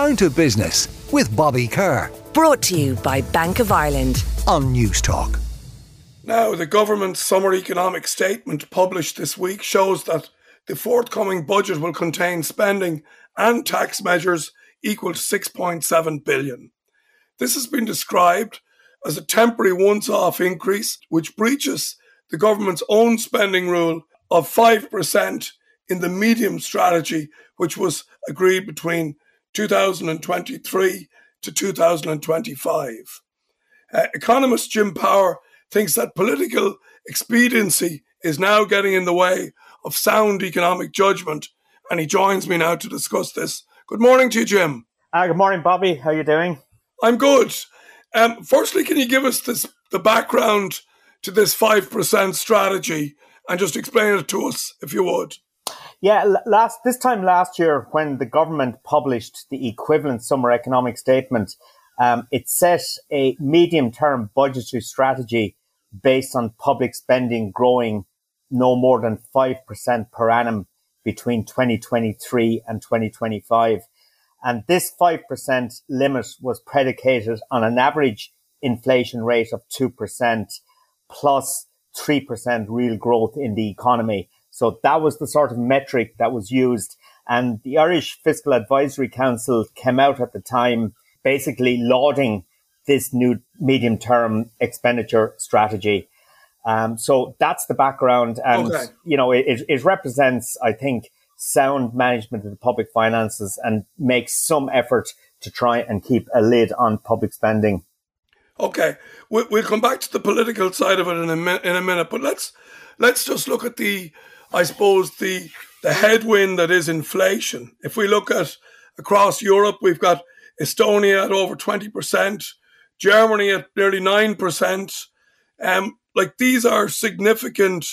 Down to Business with Bobby Kerr. Brought to you by Bank of Ireland on Newstalk. Now, the government's summer economic statement published this week shows that the forthcoming budget will contain spending and tax measures equal to 6.7 billion. This has been described as a temporary once-off increase which breaches the government's own spending rule of 5% in the medium strategy which was agreed between 2023 to 2025. Uh, economist Jim Power thinks that political expediency is now getting in the way of sound economic judgment, and he joins me now to discuss this. Good morning to you, Jim. Uh, good morning, Bobby. How are you doing? I'm good. Um, firstly, can you give us this the background to this five percent strategy and just explain it to us, if you would? Yeah, last this time last year, when the government published the equivalent summer economic statement, um, it set a medium-term budgetary strategy based on public spending growing no more than five percent per annum between 2023 and 2025. And this 5% limit was predicated on an average inflation rate of 2% plus 3% real growth in the economy. So that was the sort of metric that was used. And the Irish Fiscal Advisory Council came out at the time basically lauding this new medium term expenditure strategy. Um, so that's the background. And, okay. you know, it, it represents, I think, sound management of the public finances and makes some effort to try and keep a lid on public spending. Okay, we'll, come back to the political side of it in a, mi- in a minute, but let's let's just look at the, I suppose the the headwind that is inflation. If we look at across Europe, we've got Estonia at over twenty percent, Germany at nearly nine percent. Um, like these are significant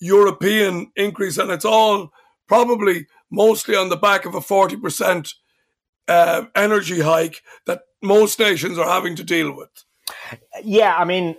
European increase, and it's all probably mostly on the back of a 40% uh, energy hike that most nations are having to deal with. Yeah, I mean,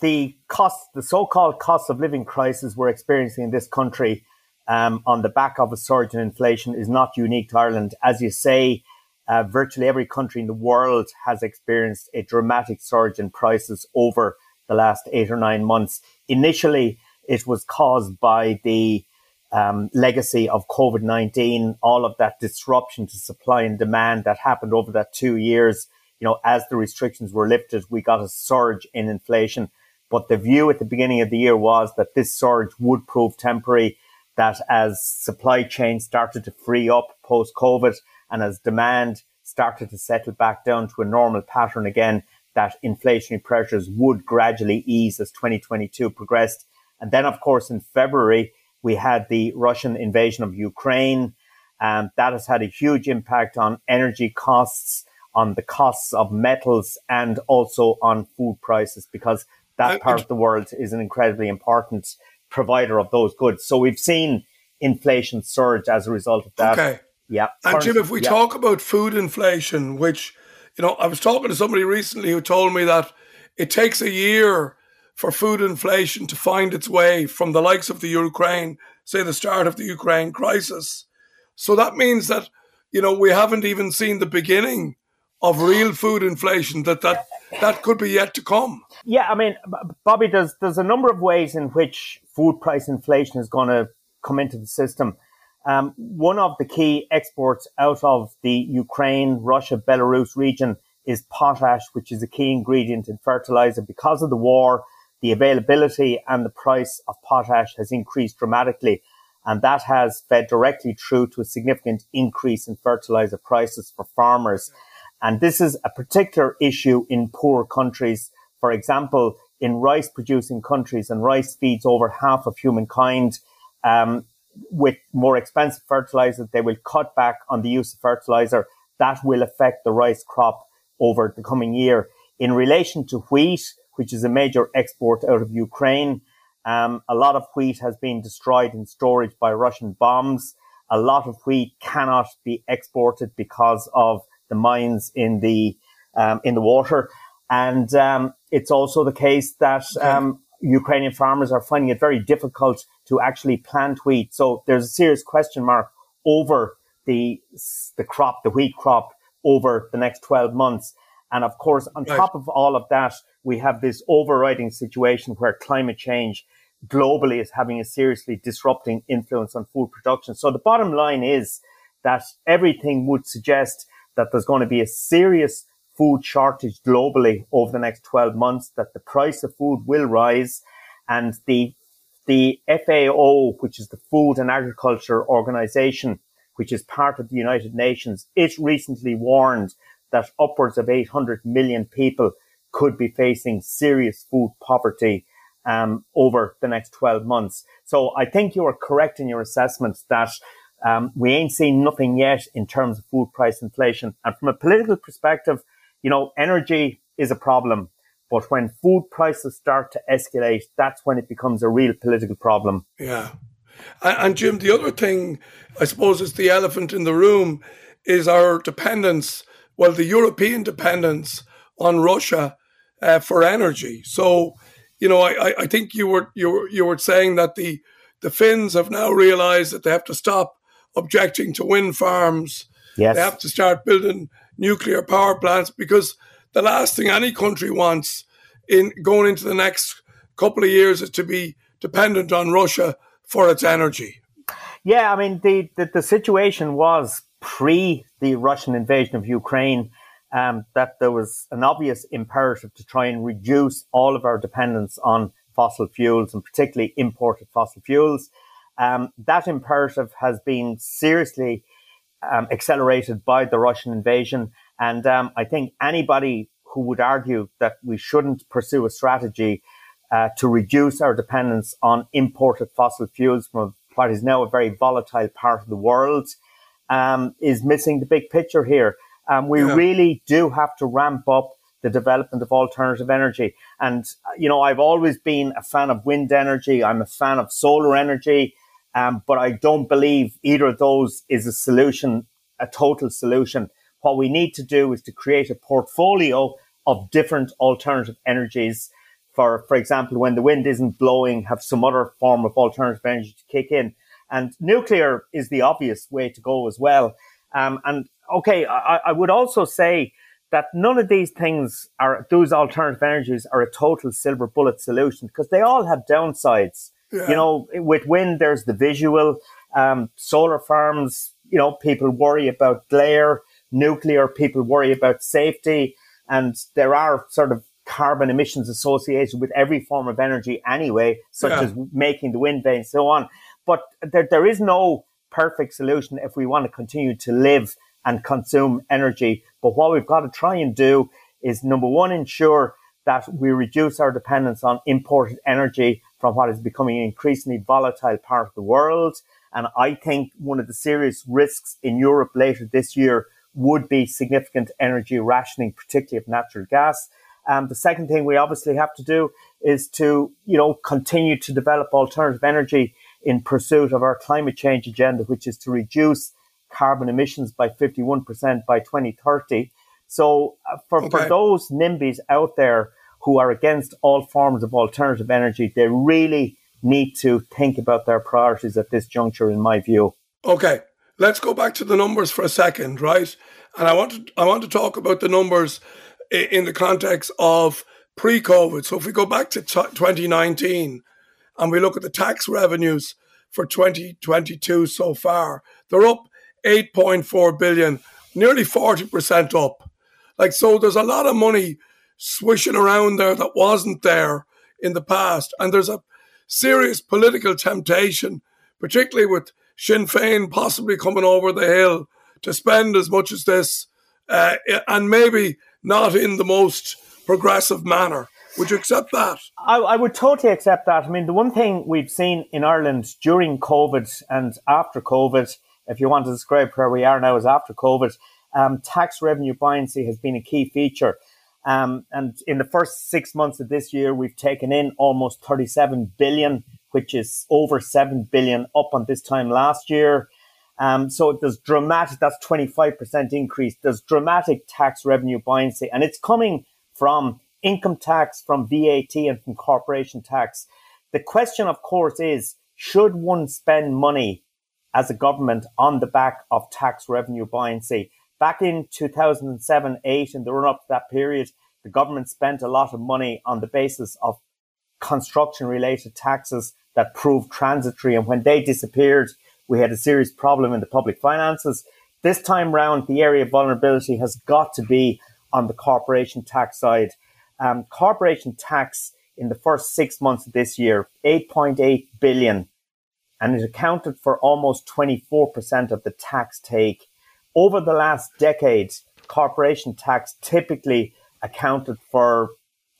the cost, the so-called cost of living crisis we're experiencing in this country um, on the back of a surge in inflation is not unique to Ireland. As you say, uh, virtually every country in the world has experienced a dramatic surge in prices over the last eight or nine months. Initially, it was caused by the um, legacy of COVID 19, all of that disruption to supply and demand that happened over that two years. You know, as the restrictions were lifted, we got a surge in inflation. But the view at the beginning of the year was that this surge would prove temporary, that as supply chains started to free up post COVID and as demand started to settle back down to a normal pattern again, that inflationary pressures would gradually ease as 2022 progressed. And then, of course, in February, we had the Russian invasion of Ukraine. Um, that has had a huge impact on energy costs, on the costs of metals, and also on food prices because that uh, part of the world is an incredibly important provider of those goods. So we've seen inflation surge as a result of that. Okay. Yeah. And Jim, if we yeah. talk about food inflation, which, you know, I was talking to somebody recently who told me that it takes a year for food inflation to find its way from the likes of the Ukraine, say the start of the Ukraine crisis. So that means that, you know, we haven't even seen the beginning of real food inflation that that that could be yet to come. Yeah, I mean, Bobby, there's there's a number of ways in which food price inflation is going to come into the system. Um, one of the key exports out of the Ukraine, Russia, Belarus region is potash, which is a key ingredient in fertilizer. Because of the war, the availability and the price of potash has increased dramatically. And that has fed directly through to a significant increase in fertilizer prices for farmers. And this is a particular issue in poor countries. For example, in rice producing countries and rice feeds over half of humankind. Um, with more expensive fertilizer, they will cut back on the use of fertilizer. That will affect the rice crop over the coming year. In relation to wheat, which is a major export out of Ukraine. Um, a lot of wheat has been destroyed in storage by Russian bombs. A lot of wheat cannot be exported because of the mines in the um, in the water, and um, it's also the case that um, Ukrainian farmers are finding it very difficult to actually plant wheat. So there's a serious question mark over the the crop, the wheat crop over the next 12 months. And of course, on right. top of all of that, we have this overriding situation where climate change globally is having a seriously disrupting influence on food production. So the bottom line is that everything would suggest that there's going to be a serious food shortage globally over the next 12 months, that the price of food will rise and the the FAO, which is the Food and Agriculture Organization, which is part of the United Nations, it recently warned that upwards of 800 million people could be facing serious food poverty um, over the next 12 months. So I think you are correct in your assessment that um, we ain't seen nothing yet in terms of food price inflation. And from a political perspective, you know, energy is a problem. But when food prices start to escalate, that's when it becomes a real political problem. Yeah. And, Jim, the other thing, I suppose, is the elephant in the room is our dependence, well, the European dependence on Russia uh, for energy. So, you know, I, I think you were you were you were saying that the the Finns have now realised that they have to stop objecting to wind farms. Yes. They have to start building nuclear power plants because the last thing any country wants in going into the next couple of years is to be dependent on Russia for its energy. Yeah, I mean the the, the situation was pre the Russian invasion of Ukraine um, that there was an obvious imperative to try and reduce all of our dependence on fossil fuels and particularly imported fossil fuels. Um, that imperative has been seriously um, accelerated by the Russian invasion. And um, I think anybody who would argue that we shouldn't pursue a strategy uh, to reduce our dependence on imported fossil fuels from what is now a very volatile part of the world um, is missing the big picture here. Um, we yeah. really do have to ramp up the development of alternative energy. And, you know, I've always been a fan of wind energy. I'm a fan of solar energy. Um, but I don't believe either of those is a solution, a total solution. What we need to do is to create a portfolio of different alternative energies. For, for example, when the wind isn't blowing, have some other form of alternative energy to kick in. And nuclear is the obvious way to go as well. Um, and okay, I, I would also say that none of these things are, those alternative energies are a total silver bullet solution because they all have downsides. Yeah. You know, with wind, there's the visual, um, solar farms, you know, people worry about glare, nuclear, people worry about safety. And there are sort of carbon emissions associated with every form of energy anyway, such yeah. as making the wind vane and so on. But there, there is no perfect solution if we want to continue to live and consume energy. But what we've got to try and do is number one, ensure that we reduce our dependence on imported energy from what is becoming an increasingly volatile part of the world. And I think one of the serious risks in Europe later this year would be significant energy rationing, particularly of natural gas. Um, the second thing we obviously have to do is to, you know, continue to develop alternative energy in pursuit of our climate change agenda, which is to reduce carbon emissions by 51% by 2030. So uh, for, okay. for those NIMBYs out there who are against all forms of alternative energy, they really need to think about their priorities at this juncture, in my view. Okay, let's go back to the numbers for a second, right? And I want to I want to talk about the numbers in the context of pre-COVID. So if we go back to t- 2019 and we look at the tax revenues for 2022 so far, they're up 8.4 billion, nearly 40% up. Like so there's a lot of money swishing around there that wasn't there in the past and there's a serious political temptation, particularly with Sinn Féin possibly coming over the hill to spend as much as this, uh, and maybe not in the most progressive manner. Would you accept that? I, I, would totally accept that. I mean, the one thing we've seen in Ireland during COVID and after COVID, if you want to describe where we are now as after COVID, um, tax revenue buoyancy has been a key feature. Um, and in the first six months of this year, we've taken in almost 37 billion, which is over 7 billion up on this time last year. Um, so there's dramatic, that's 25% increase. There's dramatic tax revenue buoyancy and it's coming from income tax, from VAT and from corporation tax. The question, of course, is should one spend money as a government on the back of tax revenue buoyancy? Back in 2007 8, in the run up to that period, the government spent a lot of money on the basis of construction related taxes that proved transitory. And when they disappeared, we had a serious problem in the public finances. This time round, the area of vulnerability has got to be on the corporation tax side. Um, corporation tax in the first six months of this year, 8.8 billion, and it accounted for almost 24% of the tax take. Over the last decade, corporation tax typically accounted for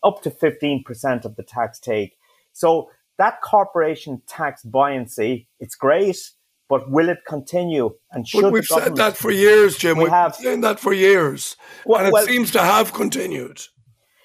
up to 15% of the tax take. So that corporation tax buoyancy, it's great, but will it continue? And should but we've said that for years, Jim. We we've have said that for years, well, and it well, seems to have continued.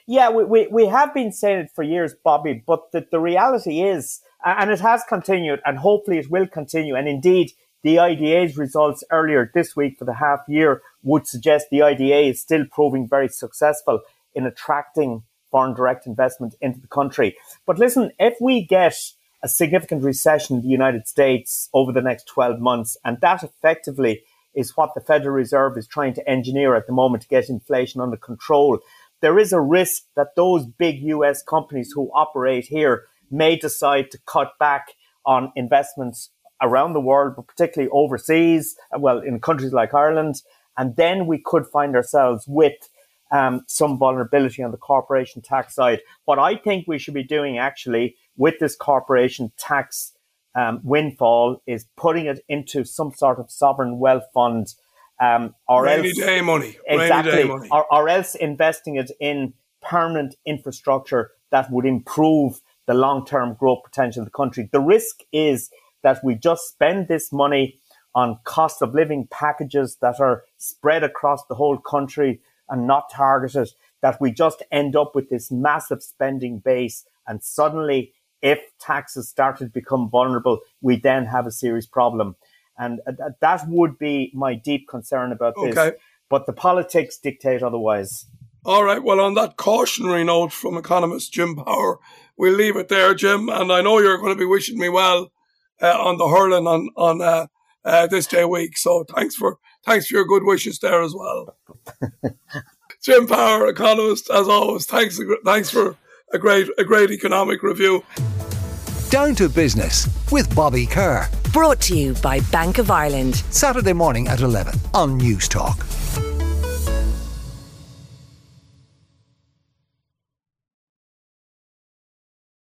Yeah, we, we, we have been saying it for years, Bobby, but the, the reality is, and it has continued, and hopefully it will continue. And indeed, the IDA's results earlier this week for the half year would suggest the IDA is still proving very successful in attracting foreign direct investment into the country. But listen, if we get a significant recession in the United States over the next 12 months, and that effectively is what the Federal Reserve is trying to engineer at the moment to get inflation under control there is a risk that those big US companies who operate here may decide to cut back on investments around the world, but particularly overseas, well, in countries like Ireland. And then we could find ourselves with um, some vulnerability on the corporation tax side. What I think we should be doing actually with this corporation tax um, windfall is putting it into some sort of sovereign wealth fund um, or Rainy else, day money. Exactly. Day money. Or, or else investing it in permanent infrastructure that would improve the long-term growth potential of the country. The risk is that we just spend this money on cost of living packages that are spread across the whole country and not targeted, that we just end up with this massive spending base. And suddenly, if taxes start to become vulnerable, we then have a serious problem. And that would be my deep concern about this. Okay. But the politics dictate otherwise. All right. Well, on that cautionary note from economist Jim Power, we'll leave it there, Jim. And I know you're going to be wishing me well uh, on the hurling on on uh, uh, this day week. So thanks for thanks for your good wishes there as well. Jim Power, economist, as always. Thanks thanks for a great a great economic review. Down to business with Bobby Kerr. Brought to you by Bank of Ireland. Saturday morning at 11 on Newstalk.